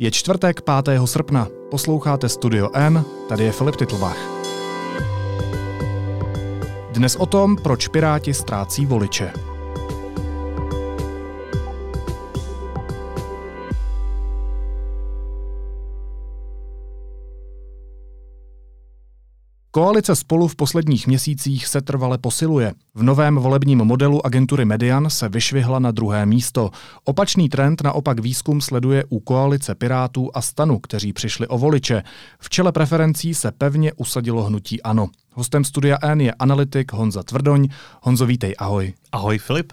Je čtvrtek 5. srpna. Posloucháte Studio N, tady je Filip Titlbach. Dnes o tom, proč Piráti ztrácí voliče. Koalice spolu v posledních měsících se trvale posiluje. V novém volebním modelu agentury Median se vyšvihla na druhé místo. Opačný trend naopak výzkum sleduje u koalice Pirátů a Stanu, kteří přišli o voliče. V čele preferencí se pevně usadilo hnutí ANO. Hostem studia N je analytik Honza Tvrdoň. Honzo, vítej, ahoj. Ahoj Filip.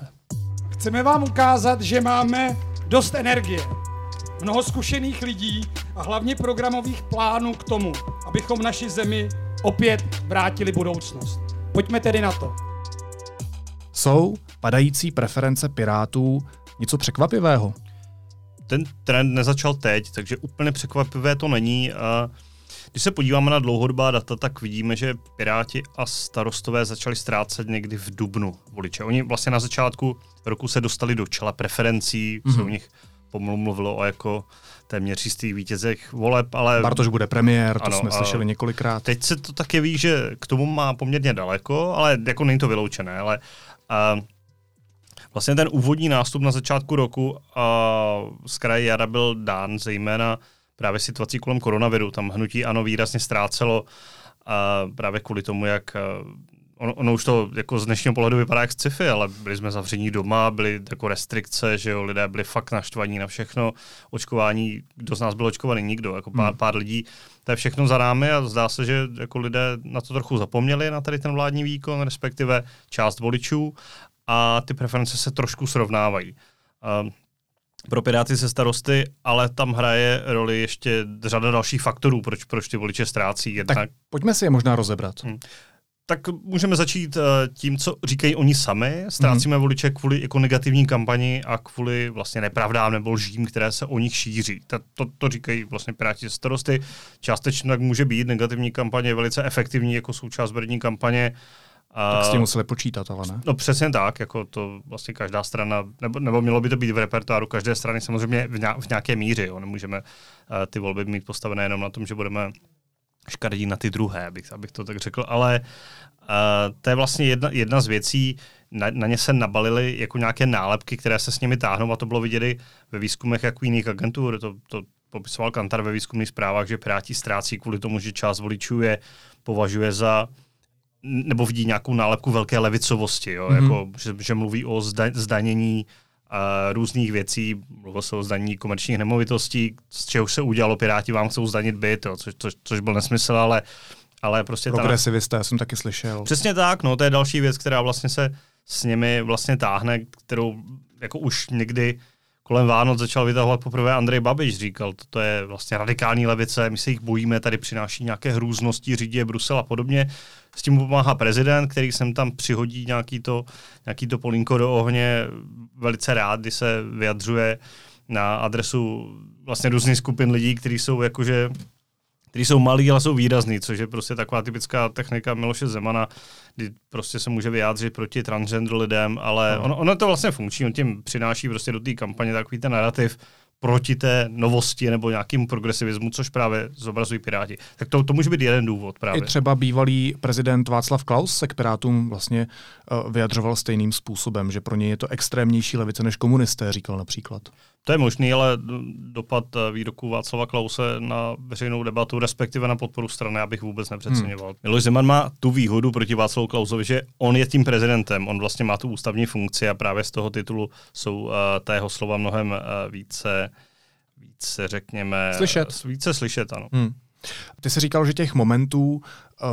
Chceme vám ukázat, že máme dost energie, mnoho zkušených lidí a hlavně programových plánů k tomu, abychom naši zemi opět vrátili budoucnost. Pojďme tedy na to. Jsou padající preference Pirátů něco překvapivého? Ten trend nezačal teď, takže úplně překvapivé to není. A když se podíváme na dlouhodobá data, tak vidíme, že Piráti a starostové začali ztrácet někdy v dubnu voliče. Oni vlastně na začátku roku se dostali do čela preferencí, mm-hmm. se u nich pomalu mluvilo o jako téměř jistých vítězech voleb, ale... Bartoš bude premiér, to ano, jsme slyšeli několikrát. Teď se to také ví, že k tomu má poměrně daleko, ale jako není to vyloučené, ale a, vlastně ten úvodní nástup na začátku roku a, z kraje jara byl dán zejména právě situací kolem koronaviru. Tam hnutí ano výrazně ztrácelo a právě kvůli tomu, jak ono, ono už to jako z dnešního pohledu vypadá jak sci-fi, ale byli jsme zavření doma, byly jako restrikce, že jo, lidé byli fakt naštvaní na všechno, očkování, kdo z nás byl očkovaný, nikdo, jako pár, hmm. pár lidí, to je všechno za námi a zdá se, že jako lidé na to trochu zapomněli, na tady ten vládní výkon, respektive část voličů a ty preference se trošku srovnávají. Uh, pro Piráty se starosty, ale tam hraje roli ještě řada dalších faktorů, proč, proč ty voliče ztrácí. Jednak... Tak pojďme si je možná rozebrat. Hmm tak můžeme začít uh, tím, co říkají oni sami. Ztrácíme mm. voliče kvůli jako negativní kampani a kvůli vlastně nepravdám nebo lžím, které se o nich šíří. To, to, to říkají vlastně Piráti starosty. Částečně tak může být negativní kampaně velice efektivní jako součást verní kampaně. Tak s tím museli počítat, ale ne? No přesně tak, jako to vlastně každá strana, nebo, nebo mělo by to být v repertoáru každé strany samozřejmě v, v nějaké míře, jo. nemůžeme uh, ty volby mít postavené jenom na tom, že budeme škardí na ty druhé, abych, abych to tak řekl, ale uh, to je vlastně jedna, jedna z věcí, na, na ně se nabalily jako nějaké nálepky, které se s nimi táhnou a to bylo vidět ve výzkumech jako jiných agentur, to, to popisoval Kantar ve výzkumných zprávách, že Piráti ztrácí kvůli tomu, že část voličů je považuje za nebo vidí nějakou nálepku velké levicovosti, jo? Mm-hmm. jako, že, že mluví o zda, zdanění různých věcí, mluvil se o zdanění komerčních nemovitostí, z čeho se udělalo, Piráti vám chcou zdanit byt, jo, což, což, což byl nesmysl, ale, ale prostě... Progresivisté, ta... jsem taky slyšel. Přesně tak, no, to je další věc, která vlastně se s nimi vlastně táhne, kterou jako už někdy kolem Vánoc začal vytahovat poprvé Andrej Babiš, říkal, to je vlastně radikální levice, my se jich bojíme, tady přináší nějaké hrůznosti, řídí Brusel a podobně. S tím pomáhá prezident, který sem tam přihodí nějaký to, nějaký to polínko do ohně velice rád, kdy se vyjadřuje na adresu vlastně různých skupin lidí, kteří jsou jakože který jsou malí, ale jsou výrazný, což je prostě taková typická technika Miloše Zemana, kdy prostě se může vyjádřit proti transgender lidem, ale ono, ono to vlastně funkční, on tím přináší prostě do té kampaně takový ten narrativ, proti té novosti nebo nějakým progresivismu, což právě zobrazují Piráti. Tak to, to může být jeden důvod právě. I třeba bývalý prezident Václav Klaus se k Pirátům vlastně uh, vyjadřoval stejným způsobem, že pro něj je to extrémnější levice než komunisté, říkal například. To je možný, ale dopad eh, výroku Václava Klause na veřejnou debatu, respektive na podporu strany, abych vůbec nepřeceňoval. Hmm. Miloš Zeman má tu výhodu proti Václavu Klausovi, že on je tím prezidentem, on vlastně má tu ústavní funkci a právě z toho titulu jsou uh, tého slova mnohem uh, více, více, řekněme, slyšet. Více slyšet, ano. Hmm. Ty jsi říkal, že těch momentů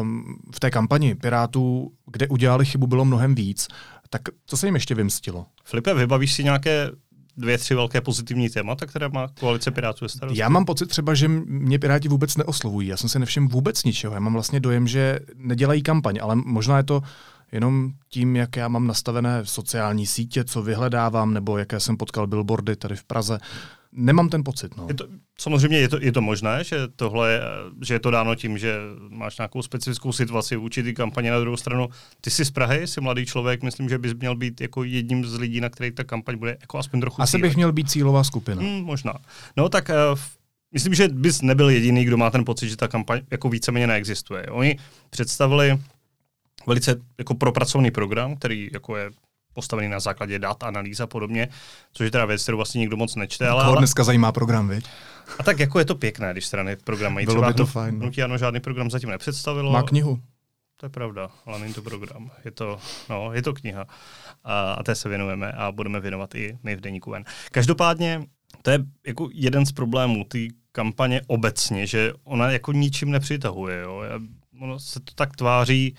um, v té kampani Pirátů, kde udělali chybu, bylo mnohem víc. Tak co se jim ještě vymstilo? Filipe, vybavíš si nějaké dvě, tři velké pozitivní témata, které má koalice Pirátů starosti? Já mám pocit třeba, že mě Piráti vůbec neoslovují. Já jsem se nevšiml vůbec ničeho. Já mám vlastně dojem, že nedělají kampaň, ale možná je to jenom tím, jak já mám nastavené sociální sítě, co vyhledávám, nebo jaké jsem potkal billboardy tady v Praze. Nemám ten pocit. No. Je to, samozřejmě je to, je to možné, že tohle, že je to dáno tím, že máš nějakou specifickou situaci v určitý kampaně na druhou stranu. Ty jsi z Prahy, jsi mladý člověk, myslím, že bys měl být jako jedním z lidí, na který ta kampaň bude jako aspoň trochu Asi cílit. bych měl být cílová skupina. Hmm, možná. No tak uh, myslím, že bys nebyl jediný, kdo má ten pocit, že ta kampaň jako víceméně neexistuje. Oni představili velice jako propracovaný program, který jako je postavený na základě dat, analýz a podobně, což je teda věc, kterou vlastně nikdo moc nečte. Ale, ale... dneska zajímá program, viď? A tak jako je to pěkné, když strany program mají. Bylo Třeba by to fajn. No. Nutí ano, žádný program zatím nepředstavilo. Má knihu. To je pravda, ale není to program. Je to, no, je to kniha. A, a té se věnujeme a budeme věnovat i my v Deníku Ven. Každopádně to je jako jeden z problémů té kampaně obecně, že ona jako ničím nepřitahuje. Jo? Ono se to tak tváří,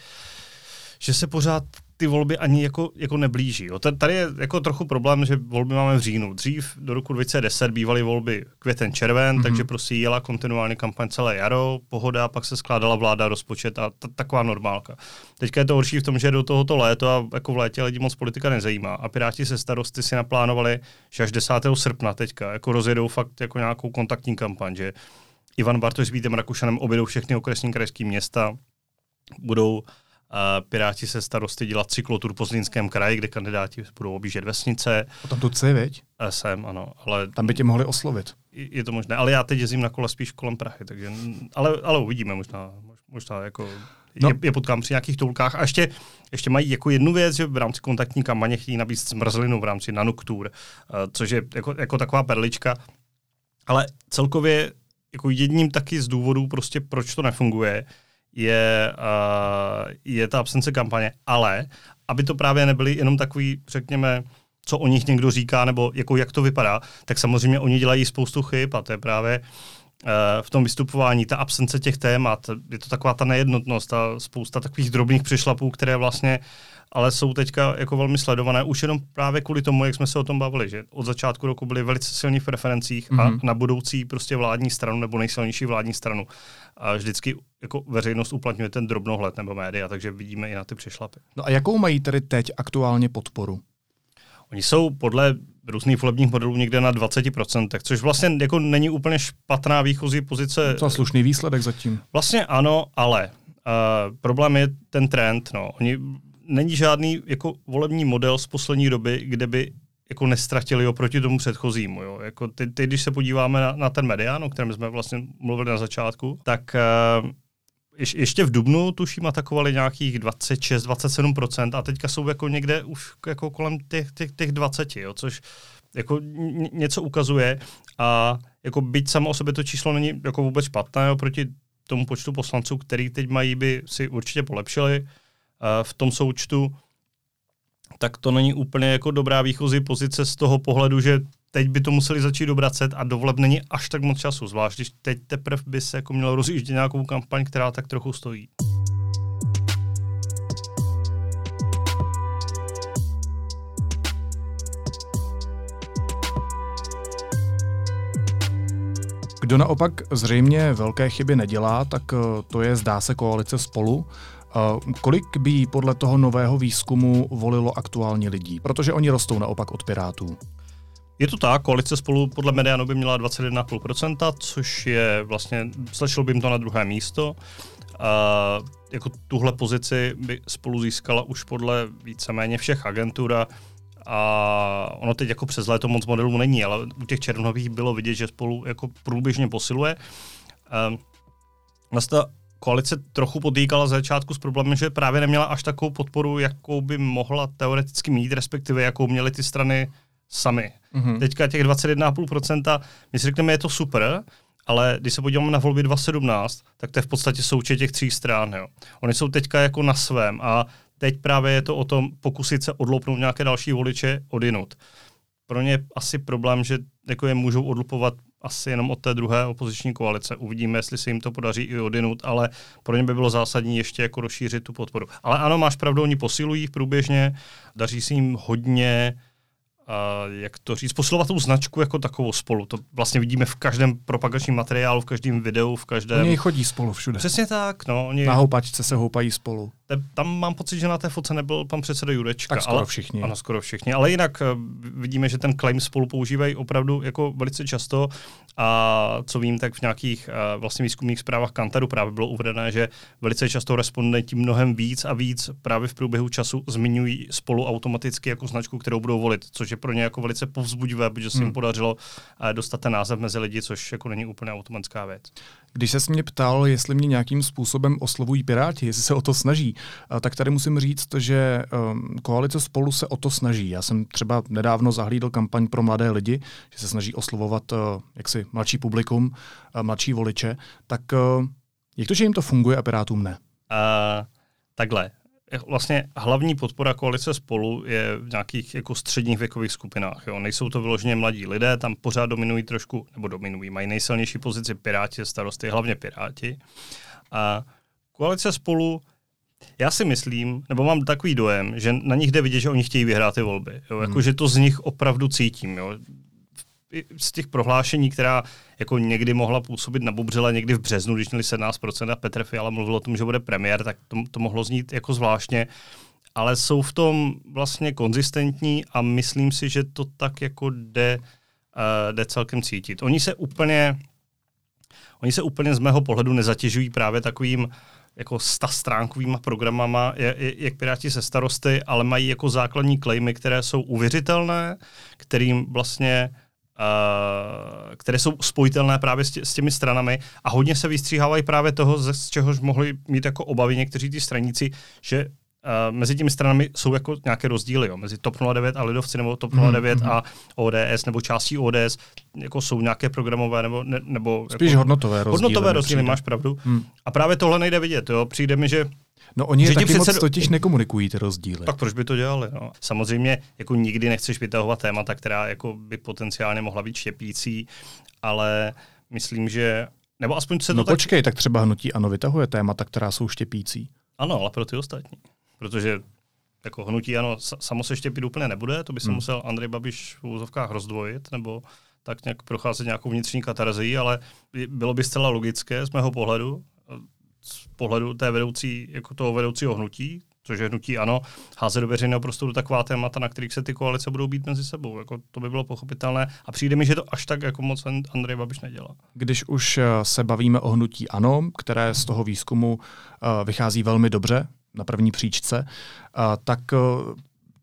že se pořád ty volby ani jako, jako neblíží. Jo. Tady je jako trochu problém, že volby máme v říjnu. Dřív do roku 2010 bývaly volby květen, červen, mm-hmm. takže prostě jela kontinuálně kampaň celé jaro, pohoda, pak se skládala vláda, rozpočet a t- taková normálka. Teďka je to horší v tom, že do tohoto léto a jako v létě lidi moc politika nezajímá. A Piráti se starosty si naplánovali, že až 10. srpna teďka jako rozjedou fakt jako nějakou kontaktní kampaň, že Ivan Bartoš s Vítem Rakušanem objedou všechny okresní krajské města, budou Piráti se starosty dělat cyklotur po Zlínském kraji, kde kandidáti budou objíždět vesnice. A tam tu chci, viď? Jsem, ano. Ale tam by tě mohli oslovit. Je to možné, ale já teď jezdím na kole spíš kolem Prahy, takže, ale, ale uvidíme možná, možná jako no. je, je potkám při nějakých toulkách. A ještě, ještě mají jako jednu věc, že v rámci kontaktní kampaně chtějí nabít zmrzlinu v rámci Nanuktur, což je jako, jako taková perlička. Ale celkově jako jedním taky z důvodů, prostě proč to nefunguje, je, uh, je ta absence kampaně. Ale aby to právě nebyly jenom takový, řekněme, co o nich někdo říká, nebo jako jak to vypadá, tak samozřejmě oni dělají spoustu chyb a to je právě uh, v tom vystupování, ta absence těch témat, je to taková ta nejednotnost a spousta takových drobných přešlapů, které vlastně ale jsou teďka jako velmi sledované už jenom právě kvůli tomu, jak jsme se o tom bavili, že od začátku roku byli velice silní v preferencích mm-hmm. a mhm. na budoucí prostě vládní stranu nebo nejsilnější vládní stranu a vždycky jako veřejnost uplatňuje ten drobnohled nebo média, takže vidíme i na ty přešlapy. No a jakou mají tedy teď aktuálně podporu? Oni jsou podle různých volebních modelů někde na 20%, což vlastně jako není úplně špatná výchozí pozice. To slušný výsledek zatím. Vlastně ano, ale uh, problém je ten trend. No. Oni není žádný jako volební model z poslední doby, kde by jako nestratili oproti tomu předchozímu. Jo. Jako ty, ty, když se podíváme na, na ten medián, o kterém jsme vlastně mluvili na začátku, tak uh, ješ, ještě v Dubnu tuším atakovali nějakých 26-27% a teďka jsou jako někde už jako kolem těch, těch, těch 20, jo, což jako něco ukazuje a jako byť samo o sobě to číslo není jako vůbec špatné oproti tomu počtu poslanců, který teď mají, by si určitě polepšili v tom součtu, tak to není úplně jako dobrá výchozí pozice z toho pohledu, že teď by to museli začít dobracet a dovoleb není až tak moc času, zvlášť když teď teprve by se jako mělo rozjíždět nějakou kampaň, která tak trochu stojí. Kdo naopak zřejmě velké chyby nedělá, tak eh, to je zdá se koalice spolu. Kolik by podle toho nového výzkumu volilo aktuálně lidí? Protože oni rostou naopak od Pirátů. Je to tak, koalice spolu podle Medianu by měla 21,5%, což je vlastně, stačilo by jim to na druhé místo. A jako tuhle pozici by spolu získala už podle víceméně všech agentur a ono teď jako přes léto moc modelů není, ale u těch červnových bylo vidět, že spolu jako průběžně posiluje. Vlastně koalice trochu potýkala za začátku s problémem, že právě neměla až takovou podporu, jakou by mohla teoreticky mít, respektive jakou měly ty strany sami. Mm-hmm. Teďka těch 21,5%, my si řekneme, je to super, ale když se podíváme na volby 2017, tak to je v podstatě součet těch tří stran. Jo. Oni jsou teďka jako na svém a teď právě je to o tom pokusit se odlopnout nějaké další voliče odinut. Pro ně je asi problém, že jako je můžou odlupovat asi jenom od té druhé opoziční koalice. Uvidíme, jestli se jim to podaří i odinut, ale pro ně by bylo zásadní ještě jako rozšířit tu podporu. Ale ano, máš pravdu, oni posilují průběžně, daří se jim hodně, jak to říct, posilovat tu značku jako takovou spolu. To vlastně vidíme v každém propagačním materiálu, v každém videu, v každém... Oni chodí spolu všude. Přesně tak, no. Oni... Na houpačce se houpají spolu. Te, tam mám pocit, že na té foce nebyl pan předseda Jurečka. Tak skoro ale, všichni. Ano, skoro všichni. Ale jinak eh, vidíme, že ten claim spolu používají opravdu jako velice často a co vím, tak v nějakých uh, vlastně výzkumných zprávách Kantaru právě bylo uvedené, že velice často respondenti mnohem víc a víc právě v průběhu času zmiňují spolu automaticky jako značku, kterou budou volit, což je pro ně jako velice povzbudivé, protože se jim Hmm. podařilo uh, dostat ten název mezi lidi, což jako není úplně automatická věc. Když se mě ptal, jestli mě nějakým způsobem oslovují Piráti, jestli se o to snaží, a tak tady musím říct, že um, koalice spolu se o to snaží. Já jsem třeba nedávno zahlídl kampaň pro mladé lidi, že se snaží oslovovat uh, jaksi mladší publikum, uh, mladší voliče. Tak jak to, že jim to funguje a Pirátům ne? Uh, takhle. Vlastně hlavní podpora koalice spolu je v nějakých jako středních věkových skupinách. Jo. Nejsou to vyloženě mladí lidé, tam pořád dominují trošku, nebo dominují, mají nejsilnější pozici Piráti, starosty, hlavně Piráti. A koalice spolu, já si myslím, nebo mám takový dojem, že na nich jde vidět, že oni chtějí vyhrát ty volby. Jo. Jako, Hmm. že to z nich opravdu cítím. Jo z těch prohlášení, která jako někdy mohla působit na Bubřele někdy v březnu, když měli 17% a Petr Fiala mluvil o tom, že bude premiér, tak to, to mohlo znít jako zvláštně, ale jsou v tom vlastně konzistentní a myslím si, že to tak jako jde, uh, jde celkem cítit. Oni se úplně oni se úplně z mého pohledu nezatěžují právě takovým jako stastránkovýma programama, je- je- jak Piráti se starosty, ale mají jako základní klejmy, které jsou uvěřitelné, kterým vlastně Uh, které jsou spojitelné právě s, tě, s těmi stranami a hodně se vystříhávají právě toho, ze, z čehož mohli mít jako obavy někteří ty straníci, že uh, mezi těmi stranami jsou jako nějaké rozdíly, jo, mezi TOP 09 a Lidovci nebo TOP 09 Mhm. a ODS nebo částí ODS, jako jsou nějaké programové nebo, ne, nebo Spíš jako, hodnotové rozdíly. hodnotové rozdíly, máš pravdu. Hmm. A právě tohle nejde vidět, jo. Přijde mi, že No oni je taky přece- moc totiž nekomunikují ty rozdíly. tak proč by to dělali? No? Samozřejmě jako nikdy nechceš vytahovat témata, která jako by potenciálně mohla být štěpící, ale myslím, že nebo aspoň se to no tak... počkej, tak třeba hnutí ano vytahuje témata, která jsou štěpící. Ano, ale pro ty ostatní. Protože jako hnutí ano, sa- samo se štěpit úplně nebude, to by se Hmm. musel Andrej Babiš v úzovkách rozdvojit, nebo tak nějak procházet nějakou vnitřní katarzí, ale by- bylo by zcela logické z mého pohledu, z pohledu té vedoucí, jako toho vedoucího hnutí, což je hnutí ano, házet do veřejného prostoru taková témata, na kterých se ty koalice budou být mezi sebou. Jako to by bylo pochopitelné a přijde mi, že to až tak jako moc And- Andrej Babiš nedělá. Když už eh, se bavíme o hnutí ANO, které z toho výzkumu eh, vychází velmi dobře na první příčce, eh, tak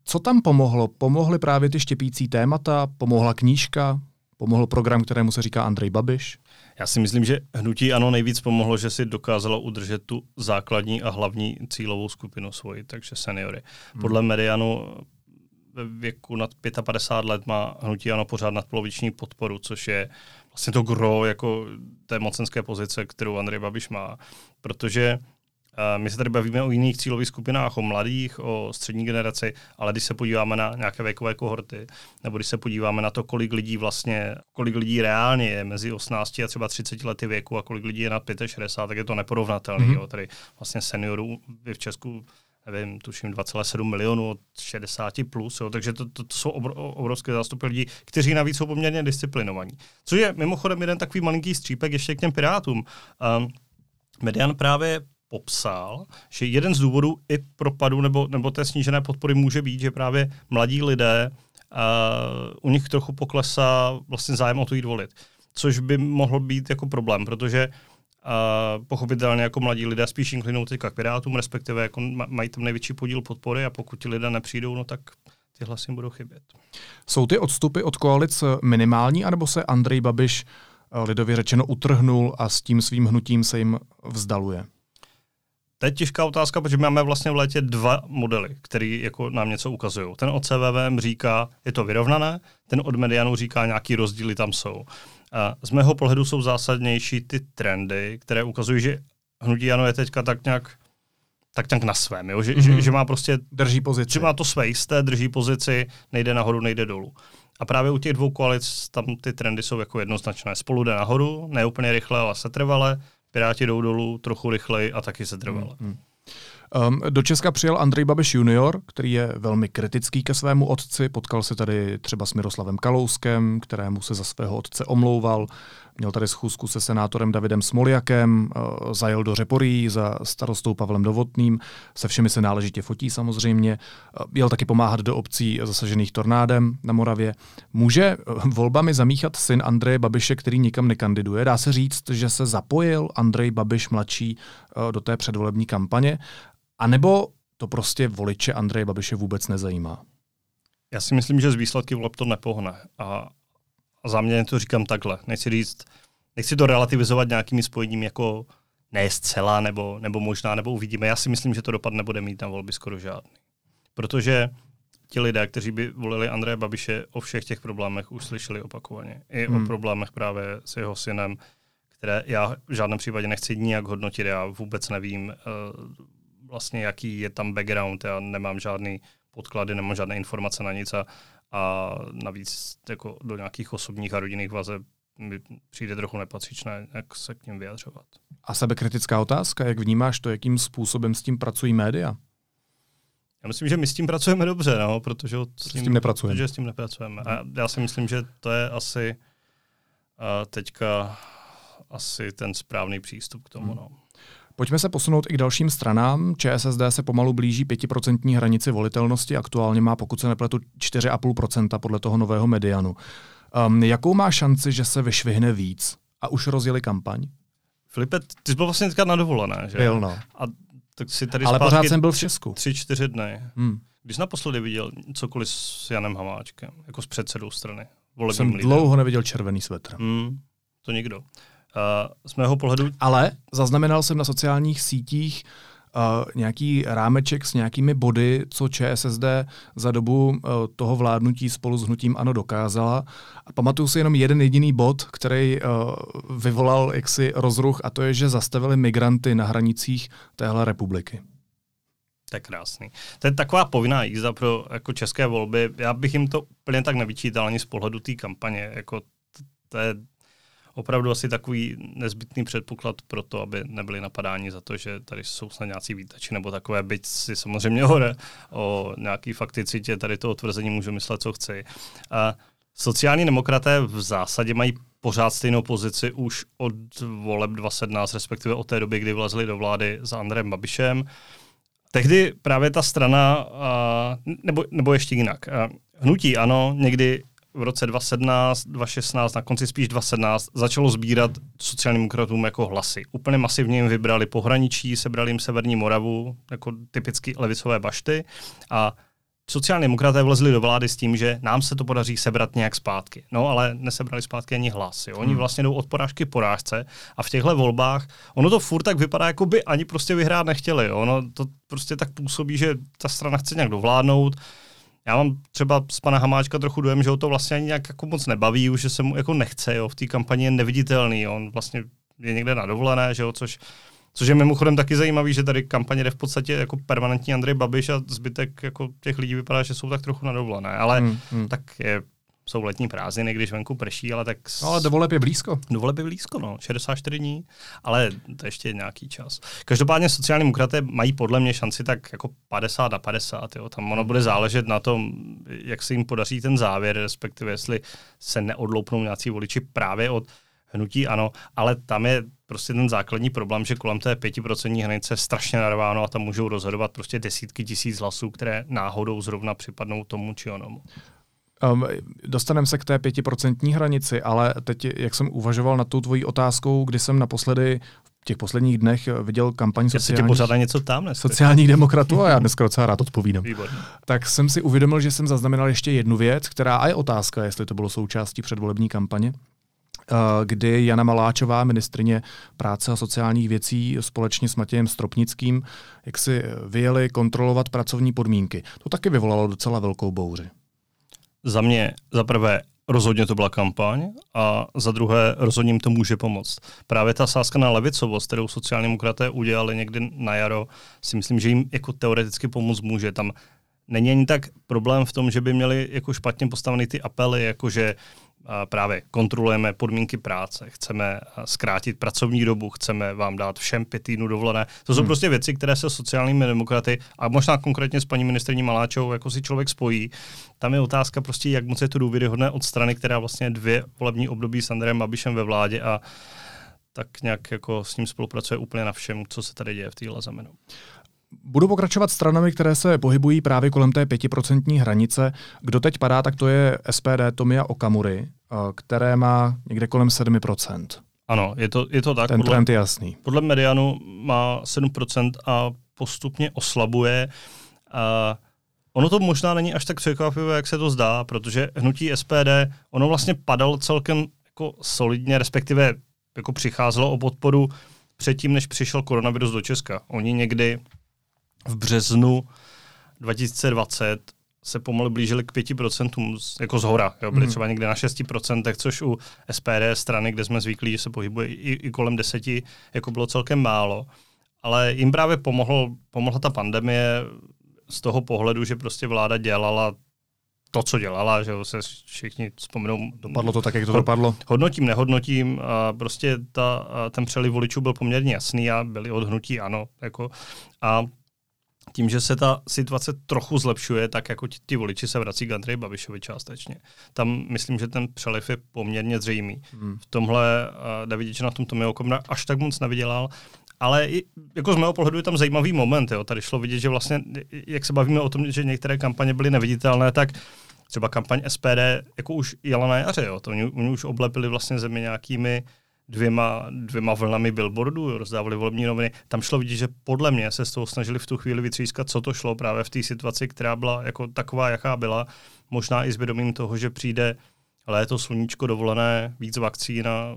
co tam pomohlo? Pomohly právě ty štěpící témata? Pomohla knížka? Pomohl program, kterému se říká Andrej Babiš? Já si myslím, že hnutí ano nejvíc pomohlo, že si dokázalo udržet tu základní a hlavní cílovou skupinu svoji, takže seniory. Podle Medianu ve věku nad 55 let má hnutí ano pořád nadpoloviční podporu, což je vlastně to gro jako té mocenské pozice, kterou Andrej Babiš má. Protože my se tady bavíme o jiných cílových skupinách, o mladých, o střední generaci, ale když se podíváme na nějaké věkové kohorty, nebo když se podíváme na to, kolik lidí vlastně, kolik lidí reálně je mezi 18 a třeba 30 lety věku a kolik lidí je nad 65, tak je to neporovnatelné. Mhm. Mm-hmm. Tady vlastně seniorů je v Česku nevím, tuším 2,7 milionů od 60 plus, jo, takže to, to, to jsou obr, obrovské zástupy lidí, kteří navíc jsou poměrně disciplinovaní. Což je mimochodem jeden takový malinký střípek ještě k těm pirátům. Um, Median právě popsal, že jeden z důvodů i propadu nebo, nebo té snížené podpory může být, že právě mladí lidé, uh, u nich trochu poklesá vlastně zájem o to jít volit. Což by mohl být jako problém, protože uh, pochopitelně jako mladí lidé spíš inklinou teďka k Pirátům, respektive jako ma- mají tam největší podíl podpory a pokud ti lidé nepřijdou, no tak ty hlasy budou chybět. Jsou ty odstupy od koalic minimální, anebo se Andrej Babiš eh, lidově řečeno utrhnul a s tím svým hnutím se jim vzdaluje? To je těžká otázka, protože máme vlastně v létě dva modely, které jako nám něco ukazují. Ten od CVVM říká, je to vyrovnané, ten od Medianu říká, nějaký rozdíly tam jsou. A z mého pohledu jsou zásadnější ty trendy, které ukazují, že hnutí ano je teďka tak nějak, tak nějak na svém, jo? Že, mm-hmm. že, že, má prostě, Drží pozici. že má to své jisté, drží pozici, nejde nahoru, nejde dolů. A právě u těch dvou koalic tam ty trendy jsou jako jednoznačné. Spolu jde nahoru, ne úplně rychle, ale setrvale, Piráti jdou dolů trochu rychleji a taky setrvale. Hmm. Um, do Česka přijel Andrej Babiš junior, který je velmi kritický ke svému otci. Potkal se tady třeba s Miroslavem Kalouskem, kterému se za svého otce omlouval. Měl tady schůzku se senátorem Davidem Smoliakem, eh, zajel do Řeporí za starostou Pavlem Dovotným, se všemi se náležitě fotí samozřejmě. Eh, jel taky pomáhat do obcí zasažených tornádem na Moravě. Může eh, volbami zamíchat syn Andreje Babiše, který nikam nekandiduje? Dá se říct, že se zapojil Andrej Babiš mladší do té předvolební kampaně? A nebo to prostě voliče Andreje Babiše vůbec nezajímá? Já si myslím, že z výsledky voleb to nepohne. A za mě to říkám takhle. Nechci říct, nechci to relativizovat nějakými spojením jako ne zcela, nebo, nebo možná, nebo uvidíme. Já si myslím, že to dopad nebude mít na volby skoro žádný. Protože ti lidé, kteří by volili Andreje Babiše, o všech těch problémech už slyšeli opakovaně. I hmm. o problémech právě s jeho synem, které já v žádném případě nechci nijak hodnotit. Já vůbec nevím uh, vlastně, jaký je tam background. Já nemám žádný podklady, nemám žádné informace na nic a, a navíc jako do nějakých osobních a rodinných vazeb mi přijde trochu nepatřičné, jak se k ním vyjadřovat. A sebekritická otázka, jak vnímáš to, jakým způsobem s tím pracují média? Já myslím, že my s tím pracujeme dobře, no, protože s tím, s tím nepracujeme. Protože s tím nepracujeme. A já si myslím, že to je asi a teďka asi ten správný přístup k tomu. Hmm. No. Pojďme se posunout i k dalším stranám. ČSSD se pomalu blíží 5% hranici volitelnosti, aktuálně má, pokud se nepletu, 4,5% podle toho nového medianu. Um, jakou má šanci, že se vyšvihne víc? A už rozjeli kampaň? Filipe, ty jsi byl vlastně teďka na dovolené, že? Byl, no. A tak si tady Ale pořád jsem byl v Česku. Tři, čtyři dny. Hmm. Když jsi naposledy viděl cokoliv s Janem Hamáčkem, jako s předsedou strany? Jsem lídem. dlouho neviděl červený svetr. Hmm, to nikdo. Uh, z mého pohledu... Ale zaznamenal jsem na sociálních sítích uh, nějaký rámeček s nějakými body, co ČSSD za dobu uh, toho vládnutí spolu s hnutím ANO dokázala. A pamatuju si jenom jeden jediný bod, který uh, vyvolal jaksi rozruch, a to je, že zastavili migranty na hranicích téhle republiky. To je krásný. To je taková povinná jízda pro jako české volby. Já bych jim to úplně tak nevyčítal ani z pohledu té kampaně. Jako to je opravdu asi takový nezbytný předpoklad pro to, aby nebyli napadáni za to, že tady jsou snad nějací výtači nebo takové, byť si samozřejmě hore o nějaký fakticitě tady toho tvrzení můžu myslet, co chci. A sociální demokraté v zásadě mají pořád stejnou pozici už od voleb 2017, respektive od té doby, kdy vlezli do vlády za Andrem Babišem. Tehdy právě ta strana, nebo, nebo ještě jinak, hnutí ano, někdy v roce 2017, 2016, na konci spíš 2017, začalo sbírat sociálním demokratům jako hlasy. Úplně masivně jim vybrali pohraničí, sebrali jim Severní Moravu, jako typicky levicové bašty a sociální demokraté vlezli do vlády s tím, že nám se to podaří sebrat nějak zpátky. No, ale nesebrali zpátky ani hlas. Jo. Oni hmm. vlastně jdou od porážky porážce a v těchto volbách ono to furt tak vypadá, jako by ani prostě vyhrát nechtěli. Jo. Ono to prostě tak působí, že ta strana chce nějak dovládnout, já mám třeba z pana Hamáčka trochu dojem, že ho to vlastně ani nějak jako moc nebaví, už že se mu jako nechce, jo, v té kampani je neviditelný, jo. on vlastně je někde na dovolené, že jo, což, což je mimochodem taky zajímavý, že tady kampaně jde v podstatě jako permanentní Andrej Babiš a zbytek jako těch lidí vypadá, že jsou tak trochu na dovolené, ale hmm, hmm. tak je jsou letní prázdniny, když venku prší, ale tak... No, ale dovoleb je blízko. Dovoleb je blízko, no. 64 dní, ale to ještě nějaký čas. Každopádně sociální demokraté mají podle mě šanci tak jako 50 na 50, jo. Tam ono bude záležet na tom, jak se jim podaří ten závěr, respektive jestli se neodloupnou nějací voliči právě od hnutí ano, ale tam je prostě ten základní problém, že kolem té pětiprocentní hranice je strašně narváno a tam můžou rozhodovat prostě desítky tisíc hlasů, které náhodou zrovna připadnou tomu či onomu. Um, dostaneme se k té pětiprocentní hranici, ale teď, jak jsem uvažoval nad tou tvojí otázkou, kdy jsem naposledy v těch posledních dnech viděl kampaň sociálních, něco tam sociálních demokratů a já dneska docela rád odpovídám. Výborně. Tak jsem si uvědomil, že jsem zaznamenal ještě jednu věc, která a je otázka, jestli to bylo součástí předvolební kampaně kdy Jana Maláčová, ministrině práce a sociálních věcí, společně s Matějem Stropnickým, jak si vyjeli kontrolovat pracovní podmínky. To taky vyvolalo docela velkou bouři. Za mě za prvé rozhodně to byla kampaň a za druhé rozhodně jim to může pomoct. Právě ta sázka na levicovost, kterou sociální demokraté udělali někdy na jaro, si myslím, že jim jako teoreticky pomoct může. Tam není ani tak problém v tom, že by měli jako špatně postavený ty apely, jako že právě kontrolujeme podmínky práce, chceme zkrátit pracovní dobu, chceme vám dát všem pět týdnů dovolené. To jsou hmm. prostě věci, které se sociálními demokraty a možná konkrétně s paní ministrní Maláčovou jako si člověk spojí. Tam je otázka prostě, jak moc je to důvěryhodné od strany, která vlastně dvě volební období s Andrejem Babišem ve vládě a tak nějak jako s ním spolupracuje úplně na všem, co se tady děje v téhle zemi. Budu pokračovat stranami, které se pohybují právě kolem té pětiprocentní hranice. Kdo teď padá, tak to je SPD Tomia Okamury, eh, které má někde kolem 7%. Ano, je to, je to tak. Ten podle, trend je jasný. Podle Medianu má 7% a postupně oslabuje. A ono to možná není až tak překvapivé, jak se to zdá, protože hnutí SPD, ono vlastně padalo celkem jako solidně, respektive jako přicházelo o podporu předtím, než přišel koronavirus do Česka. Oni někdy v březnu 2020 se pomalu blížili k 5% jako z hora. Jo, byli mm. třeba někde na 6%, což u SPD strany, kde jsme zvyklí, že se pohybuje i, i kolem 10, jako bylo celkem málo. Ale jim právě pomohlo, pomohla ta pandemie z toho pohledu, že prostě vláda dělala to, co dělala, že se všichni vzpomenou. Dopadlo to tak, jak to dopadlo? Hodnotím, nehodnotím. A prostě ta, ten přeliv voličů byl poměrně jasný a byli odhnutí ano. Jako, a tím, že se ta situace trochu zlepšuje, tak jako ti, ti voliči se vrací k Andreji Babišovi částečně. Tam myslím, že ten přeliv je poměrně zřejmý. Hmm. V tomhle uh, Davidič na tom Tomio Okamura až tak moc nevydělal, ale i, jako z mého pohledu je tam zajímavý moment. Jo. Tady šlo vidět, že vlastně, jak se bavíme o tom, že některé kampaně byly neviditelné, tak třeba kampaň SPD jako už jela na jaře. Jo. To oni, oni už oblepili vlastně zemi nějakými dvěma, dvěma vlnami billboardů, rozdávali volební noviny. Tam šlo vidět, že podle mě se z toho snažili v tu chvíli vytřískat, co to šlo právě v té situaci, která byla jako taková, jaká byla. Možná i s vědomím toho, že přijde léto, sluníčko, dovolené, víc vakcín a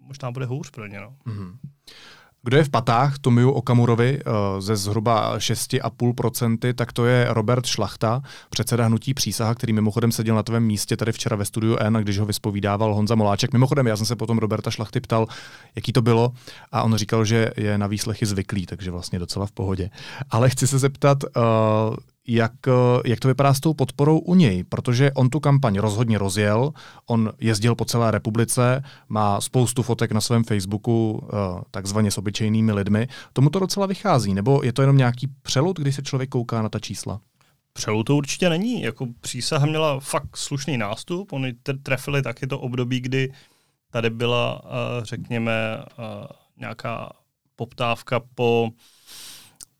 možná bude hůř pro ně. No. Mm-hmm. Kdo je v patách Tomiu Okamurovi uh, ze zhruba 6,5%, tak to je Robert Šlachta, předseda hnutí přísaha, který mimochodem seděl na tvém místě tady včera ve studiu N, když ho vyspovídával Honza Moláček. Mimochodem, já jsem se potom Roberta Šlachty ptal, jaký to bylo a on říkal, že je na výslechy zvyklý, takže vlastně docela v pohodě. Ale chci se zeptat, uh, jak, eh, jak to vypadá s tou podporou u něj, protože on tu kampaň rozhodně rozjel, on jezdil po celé republice, má spoustu fotek na svém Facebooku eh, takzvaně s obyčejnými lidmi. Tomu to docela vychází, nebo je to jenom nějaký přelud, když se člověk kouká na ta čísla? Přelud to určitě není. Jako přísaha měla fakt slušný nástup, oni trefili taky to období, kdy tady byla, eh, řekněme, nějaká poptávka po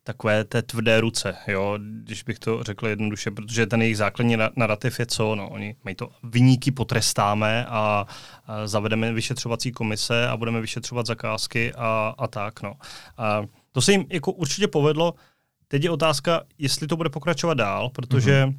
takové té tvrdé ruce, jo, když bych to řekl jednoduše, protože ten jejich základní narrativ je co, no, oni mají to vyníky potrestáme a, a zavedeme vyšetřovací komise a budeme vyšetřovat zakázky a, a tak, no. A to se jim jako určitě povedlo. Teď je otázka, jestli to bude pokračovat dál, protože mm-hmm.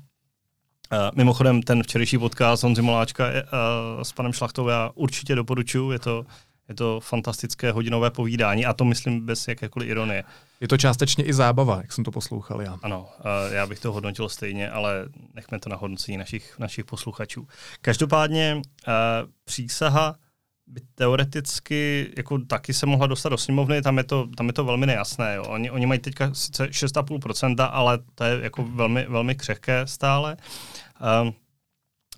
Uh, mimochodem, ten včerejší podcast Honzi Moláčka uh, s panem Šlachtou já určitě doporučuji, je to je to fantastické hodinové povídání a to myslím bez jakékoliv ironie. Je to částečně i zábava, jak jsem to poslouchal já. Ano, já bych to hodnotil stejně, ale nechme to na hodnocení našich, našich posluchačů. Každopádně přísaha by teoreticky jako taky se mohla dostat do sněmovny, tam je to, tam je to velmi nejasné. Jo. Oni, oni mají teďka sice 6,5%, ale to je jako velmi, velmi křehké stále.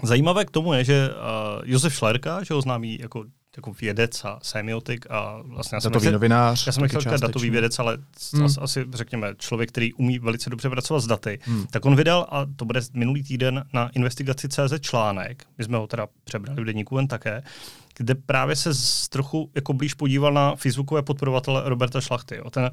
Zajímavé k tomu je, že uh, Josef Šlerka, že ho známý jako jako vědec a semiotik a vlastně já jsem datový novinář. Já jsem nechtěl říkat datový vědec, ale hmm. asi řekněme člověk, který umí velice dobře pracovat s daty. Hmm. Tak on vydal, a to bude minulý týden na investigaci CZ článek, my jsme ho teda přebrali v denníku jen také, kde právě se z trochu jako blíž podíval na Facebookové podporovatele Roberta Šlachty. Jo. Ten,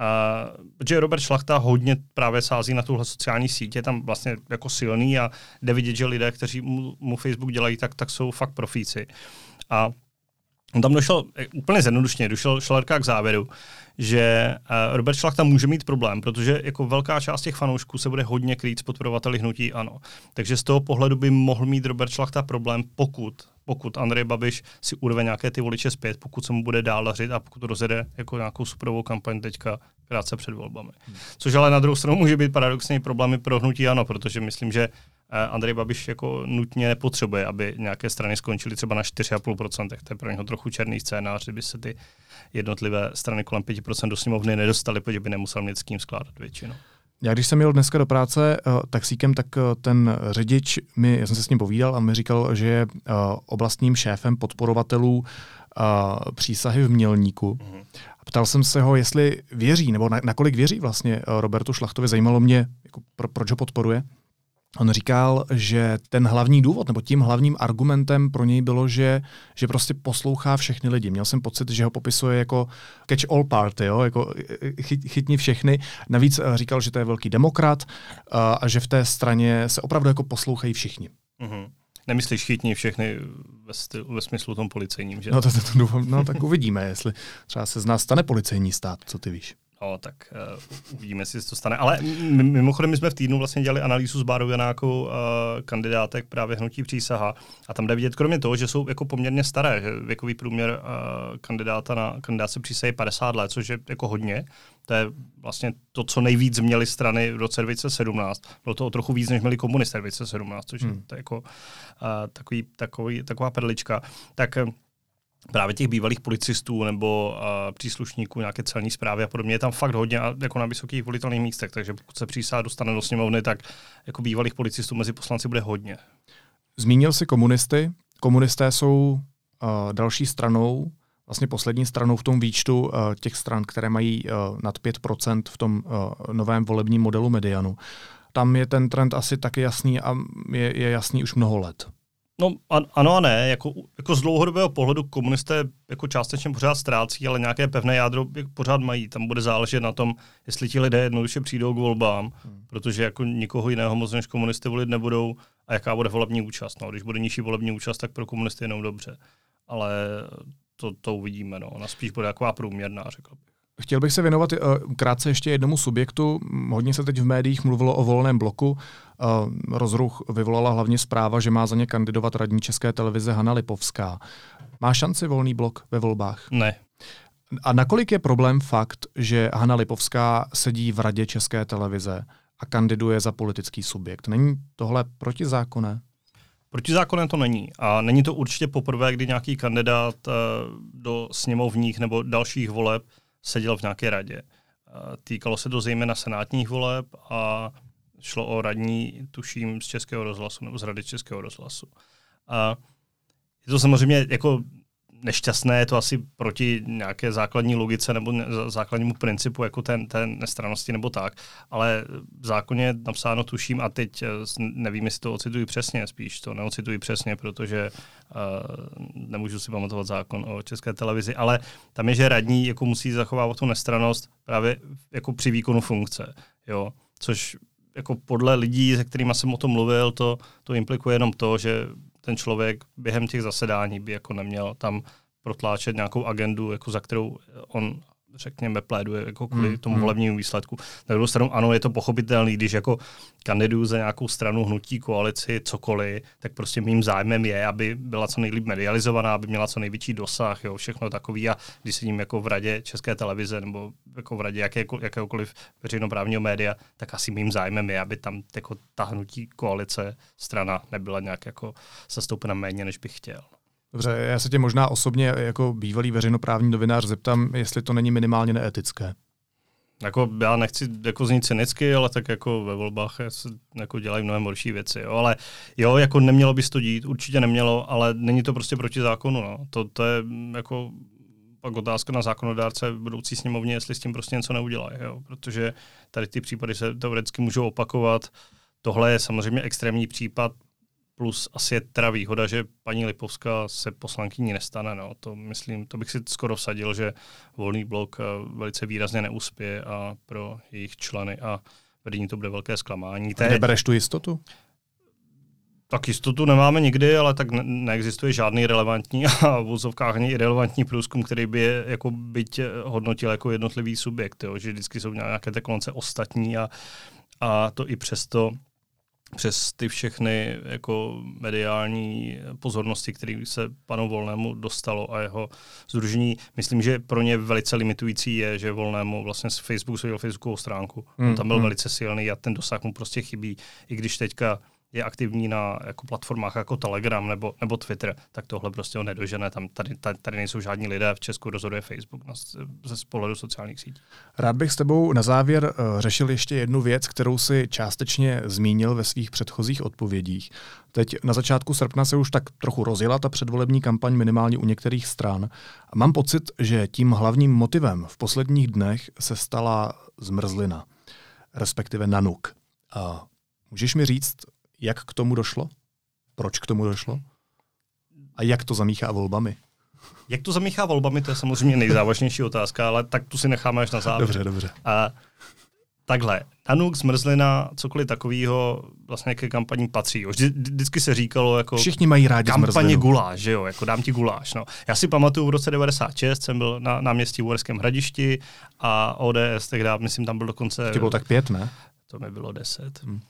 Uh, protože Robert Šlachta hodně právě sází na tuhle sociální sítě, tam vlastně jako silný a jde vidět, že lidé, kteří mu, mu Facebook dělají, tak, tak jsou fakt profíci. A On tam došel eh, úplně zjednodušně, došel Šalerka k závěru, že uh, Robert Šlachta může mít problém, protože jako velká část těch fanoušků se bude hodně krýt s podporovateli hnutí ano. Takže z toho pohledu by mohl mít Robert Šlachta problém, pokud pokud Andrej Babiš si urve nějaké ty voliče zpět, pokud se mu bude dál dařit a pokud rozjede jako nějakou superovou kampaň teďka krátce před volbami. Hmm. Což ale na druhou stranu může být paradoxní problémy pro hnutí ano, protože myslím, že eh, Andrej Babiš jako nutně nepotřebuje, aby nějaké strany skončily třeba na 4,5%. To je pro něho trochu černý scénář, kdyby se ty jednotlivé strany kolem 5% do sněmovny nedostaly, protože by nemusel mít s kým skládat většinu. Já když jsem jel dneska do práce uh, taxíkem, tak uh, ten řidič mi, já jsem se s ním povídal a mi říkal, že je uh, oblastním šéfem podporovatelů uh, přísahy v Mělníku. Mm-hmm. Ptal jsem se ho, jestli věří, nebo na, nakolik věří vlastně Robertu Šlachtovi. Zajímalo mě, jako pro, proč ho podporuje. On říkal, že ten hlavní důvod, nebo tím hlavním argumentem pro něj bylo, že, že prostě poslouchá všechny lidi. Měl jsem pocit, že ho popisuje jako catch all party, jo? jako chyt, chytni všechny. Navíc eh, říkal, že to je velký demokrat a, eh, a že v té straně se opravdu jako poslouchají všichni. Mm-hmm. Nemyslíš chytni všechny ve, stylu, ve smyslu tom policejním, že? No, to, to, to, no tak uvidíme, jestli třeba se z nás stane policejní stát, co ty víš. No, tak uh, uvidíme, jestli se to stane. Ale mimochodem, my jsme v týdnu vlastně dělali analýzu s Bárou Janákou uh, kandidátek právě hnutí přísaha. A tam jde vidět, kromě toho, že jsou jako poměrně staré, že věkový průměr uh, kandidáta na kandidáce přísahy je 50 let, což je jako hodně. To je vlastně to, co nejvíc měly strany v roce 2017. Bylo to o trochu víc, než měli komunisté v 2017, což hmm. je to jako uh, takový, takový, taková perlička. Tak uh, právě těch bývalých policistů nebo uh, příslušníků nějaké celní zprávy a podobně je tam fakt hodně jako na vysokých volitelných místech, takže pokud se přísá dostane do sněmovny, tak jako bývalých policistů mezi poslanci bude hodně. Zmínil si komunisty. Komunisté jsou uh, další stranou, vlastně poslední stranou v tom výčtu uh, těch stran, které mají uh, nad 5% v tom uh, novém volebním modelu Medianu. Tam je ten trend asi taky jasný a je, je jasný už mnoho let. No ano a ne, jako, jako z dlouhodobého pohledu komunisté jako částečně pořád ztrácí, ale nějaké pevné jádro pořád mají. Tam bude záležet na tom, jestli ti lidé jednoduše přijdou k volbám, hmm. protože jako nikoho jiného moc než komunisty volit nebudou a jaká bude volební účast. No, když bude nižší volební účast, tak pro komunisty jenom dobře. Ale to, to uvidíme. No. Ona spíš bude taková průměrná, řekl bych. Chtěl bych se věnovat uh, krátce ještě jednomu subjektu. Hodně se teď v médiích mluvilo o volném bloku. Uh, rozruch vyvolala hlavně zpráva, že má za ně kandidovat radní České televize Hana Lipovská. Má šanci volný blok ve volbách? Ne. A nakolik je problém fakt, že Hana Lipovská sedí v radě České televize a kandiduje za politický subjekt? Není tohle protizákonné? Protizákonné to není. A není to určitě poprvé, kdy nějaký kandidát uh, do sněmovních nebo dalších voleb seděl v nějaké radě. Týkalo se to zejména senátních voleb a šlo o radní, tuším, z Českého rozhlasu nebo z Rady Českého rozhlasu. A je to samozřejmě jako nešťastné, je to asi proti nějaké základní logice nebo základnímu principu, jako ten, ten nestranosti nebo tak, ale v zákoně napsáno tuším a teď eh, nevím, jestli to ocituji přesně, spíš to neocituji přesně, protože uh, nemůžu si pamatovat zákon o české televizi, ale tam je, že radní jako musí zachovávat tu nestranost právě jako při výkonu funkce, jo, což jako podle lidí, se kterými jsem o tom mluvil, to, to implikuje jenom to, že ten člověk během těch zasedání by jako neměl tam protláčet nějakou agendu, jako za kterou on řekněme, pléduje jako kvůli hmm, tomu hmm. volebnímu výsledku. Na druhou stranu, ano, je to pochopitelné, když jako kandiduju za nějakou stranu, hnutí, koalici, cokoliv, tak prostě mým zájmem je, aby byla co nejlíp medializovaná, aby měla co největší dosah, jo, všechno takový. A když sedím jako v radě České televize nebo jako v radě jaké, jakéhokoliv veřejnoprávního média, tak asi mým zájmem je, aby tam jako ta hnutí koalice strana nebyla nějak jako zastoupena méně, než bych chtěl. Dobře, já se tě možná osobně jako bývalý veřejnoprávní novinář zeptám, jestli to není minimálně neetické. Jako já nechci jako znít cynicky, ale tak jako ve volbách se jako dělají mnohem horší věci. Jo. Ale jo, jako nemělo by to dít, určitě nemělo, ale není to prostě proti zákonu. No. To, to je jako pak otázka na zákonodárce v budoucí sněmovně, jestli s tím prostě něco neudělají. Jo. Protože tady ty případy se teoreticky můžou opakovat. Tohle je samozřejmě extrémní případ, Plus asi je teda výhoda, že paní Lipovská se poslankyní nestane. No. To, myslím, to bych si skoro vsadil, že volný blok eh, velice výrazně neuspěje a pro jejich členy a vedení to bude velké zklamání. Té... Nebereš tu jistotu? Tak jistotu nemáme nikdy, ale tak ne- neexistuje žádný relevantní a v vozovkách ani relevantní průzkum, který by je jako byť hodnotil jako jednotlivý subjekt, jo? že vždycky jsou nějaké té konce ostatní a, a to i přesto přes ty všechny jako mediální pozornosti, které se panu Volnému dostalo a jeho združení. Myslím, že pro ně velice limitující je, že Volnému vlastně z Facebooku svojil Facebookovou stránku. On tam byl hmm. velice silný a ten dosah mu prostě chybí. I když teďka je aktivní na jako platformách jako Telegram nebo, nebo Twitter, tak tohle prostě ho nedožene. Tam, tady, tady, tady nejsou žádní lidé, v Česku rozhoduje Facebook na, ze pohledu sociálních sítí. Rád bych s tebou na závěr uh, řešil ještě jednu věc, kterou si částečně zmínil ve svých předchozích odpovědích. Teď na začátku srpna se už tak trochu rozjela ta předvolební kampaň minimálně u některých stran. Mám pocit, že tím hlavním motivem v posledních dnech se stala zmrzlina, respektive nanuk. A můžeš mi říct, jak k tomu došlo? Proč k tomu došlo? A jak to zamíchá volbami? Jak to zamíchá volbami, to je samozřejmě nejzávažnější otázka, ale tak tu si necháme až na závěr. Dobře, dobře. A takhle, Anuk, zmrzlina, cokoliv takového vlastně ke kampaní patří. Vždy, vždycky se říkalo jako... Všichni mají rádi kampaně zmrzlinu. guláš, že jo, jako dám ti guláš. No. Já si pamatuju v roce 96 jsem byl na náměstí v Uherském hradišti a ODS tehdy, myslím, tam byl dokonce... To bylo tak pět, ne? To mi bylo deset. Hmm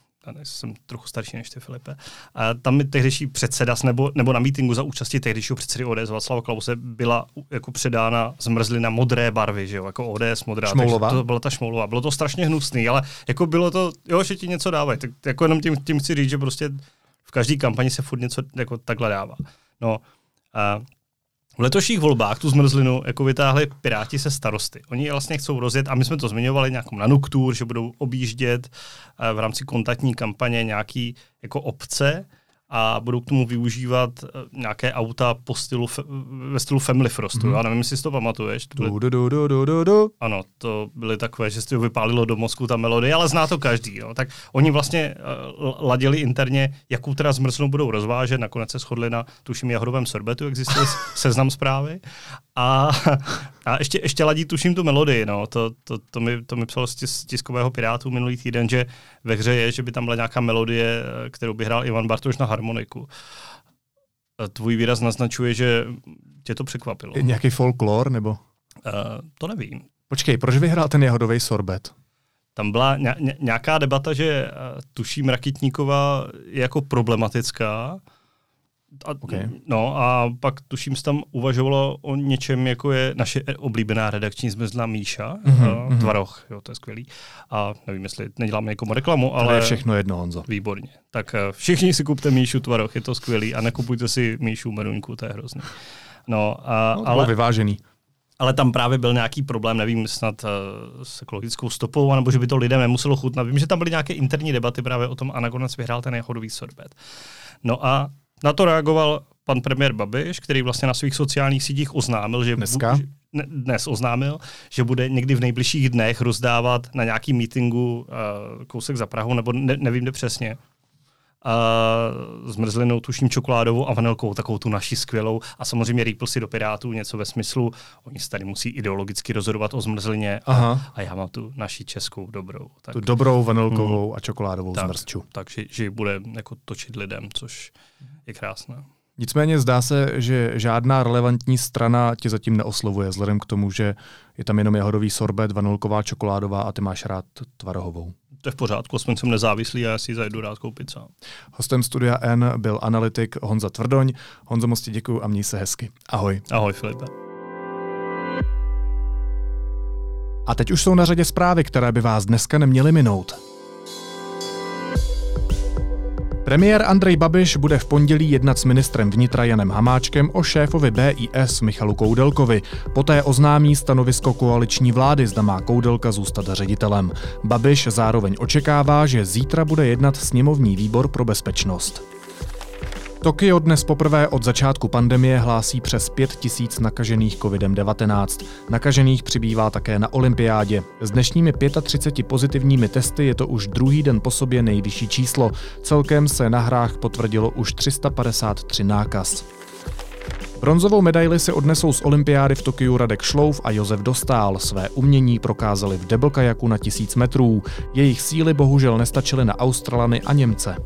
jsem trochu starší než ty, Filipe. A tam mi tehdejší předseda, nebo, nebo na mítingu za účasti tehdejšího předsedy ODS Václava Klause byla jako předána zmrzlina modré barvy, že jo, jako ODS modrá. Šmoulová? To byla ta šmoulová. Bylo to strašně hnusný, ale jako bylo to, jo, že ti něco dávají. Tak jako jenom tím, tím chci říct, že prostě v každé kampani se furt něco jako takhle dává. No, a v letošních volbách tu zmrzlinu jako vytáhli Piráti se starosty. Oni vlastně chcou rozjet, a my jsme to zmiňovali nějakou nanuktur, že budou objíždět eh, v rámci kontaktní kampaně nějaký jako obce, a budou k tomu využívat eh, nějaké auta po stylu, ve stylu Family Frostu. Mm-hmm. Já nevím, jestli si to pamatuješ. To byly, du, du, du, du, du, du. Ano, to byly takové, že si vypálilo do mozku ta melodie, ale zná to každý. No. Tak oni vlastně uh, ladili interně, jakou teda zmrzlinu budou rozvážet. Nakonec se shodli na, tuším, jahodovém sorbetu, existuje seznam zprávy. A, a ještě, ještě ladí, tuším, tu melodii. No. To, to, to, mi, to mi psalo z tiskového Pirátu minulý týden, že ve hře je, že by tam byla nějaká melodie, eh, kterou by hrál Ivan Bartoš na harmoniku. Tvůj výraz naznačuje, že tě to překvapilo. Nějaký folklor, nebo? Uh, to nevím. Počkej, proč vyhrál ten jahodový sorbet? Tam byla nějaká debata, že uh, tuším Rakitníková je jako problematická, a, okay. No a pak tuším, se tam uvažovalo o něčem, jako je naše oblíbená redakční zmrzlá Míša, mm-hmm, uh, Tvaroch, jo, to je skvělý. A nevím, jestli neděláme někomu reklamu, ale... To je všechno jedno, Honzo. Výborně. Tak uh, všichni si kupte Míšu Tvaroch, je to skvělý a nekupujte si Míšu Meruňku, to je hrozný. No, a, no, ale... vyvážený. Ale tam právě byl nějaký problém, nevím, snad uh, s ekologickou stopou, nebo že by to lidem nemuselo chutnat. Vím, že tam byly nějaké interní debaty právě o tom a nakonec vyhrál ten jahodový sorbet. No a na to reagoval pan premiér Babiš, který vlastně na svých sociálních sítích oznámil, že Dneska? Ne, dnes oznámil, že bude někdy v nejbližších dnech rozdávat na nějaký mítingu uh, kousek za Prahu, nebo ne, nevím kde přesně, uh, zmrzlinou, tuším čokoládovou a vanilkou, takovou tu naši skvělou. A samozřejmě rýpl si do Pirátů něco ve smyslu, oni se tady musí ideologicky rozhodovat o zmrzlině a, a já mám tu naši českou dobrou. Tak, tu dobrou vanilkovou hmm, a čokoládovou tak, zmrzču. Takže že bude jako točit lidem, což je krásné. Nicméně zdá se, že žádná relevantní strana tě zatím neoslovuje, vzhledem k tomu, že je tam jenom jahodový sorbet, vanilková, čokoládová a ty máš rád tvarohovou to je v pořádku, aspoň jsem nezávislý a já si zajdu rád koupit sám. Hostem Studia N byl analytik Honza Tvrdoň. Honzo, moc ti děkuju a měj se hezky. Ahoj. Ahoj, Filipe. A teď už jsou na řadě zprávy, které by vás dneska neměly minout. Premiér Andrej Babiš bude v pondělí jednat s ministrem vnitra Janem Hamáčkem o šéfovi BIS Michalu Koudelkovi. Poté oznámí stanovisko koaliční vlády, zda má Koudelka zůstat ředitelem. Babiš zároveň očekává, že zítra bude jednat sněmovní výbor pro bezpečnost. Tokio dnes poprvé od začátku pandemie hlásí přes 5 tisíc nakažených COVID-19. Nakažených přibývá také na olympiádě. S dnešními 35 pozitivními testy je to už druhý den po sobě nejvyšší číslo. Celkem se na hrách potvrdilo už 353 nákaz. Bronzovou medaili si odnesou z olympiády v Tokiu Radek Šlouf a Josef Dostál. Své umění prokázali v deblkajaku na tisíc metrů. Jejich síly bohužel nestačily na Australany a Němce.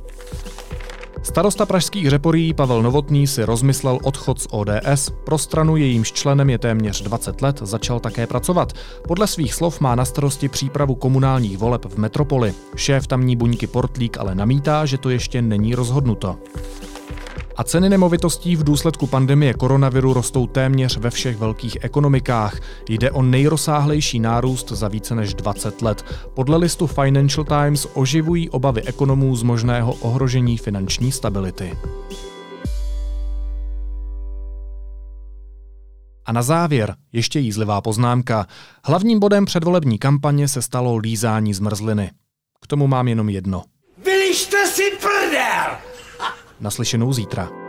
Starosta pražských řeporí Pavel Novotný si rozmyslel odchod z ODS. Pro stranu jejímž členem je téměř 20 let začal také pracovat. Podle svých slov má na starosti přípravu komunálních voleb v metropoli. Šéf tamní buňky Portlík ale namítá, že to ještě není rozhodnuto. A ceny nemovitostí v důsledku pandemie koronaviru rostou téměř ve všech velkých ekonomikách. Jde o nejrozsáhlejší nárůst za více než 20 let. Podle listu Financial Times oživují obavy ekonomů z možného ohrožení finanční stability. A na závěr ještě jízlivá poznámka. Hlavním bodem předvolební kampaně se stalo lízání zmrzliny. K tomu mám jenom jedno. Vylište! Naslyšenou zítra.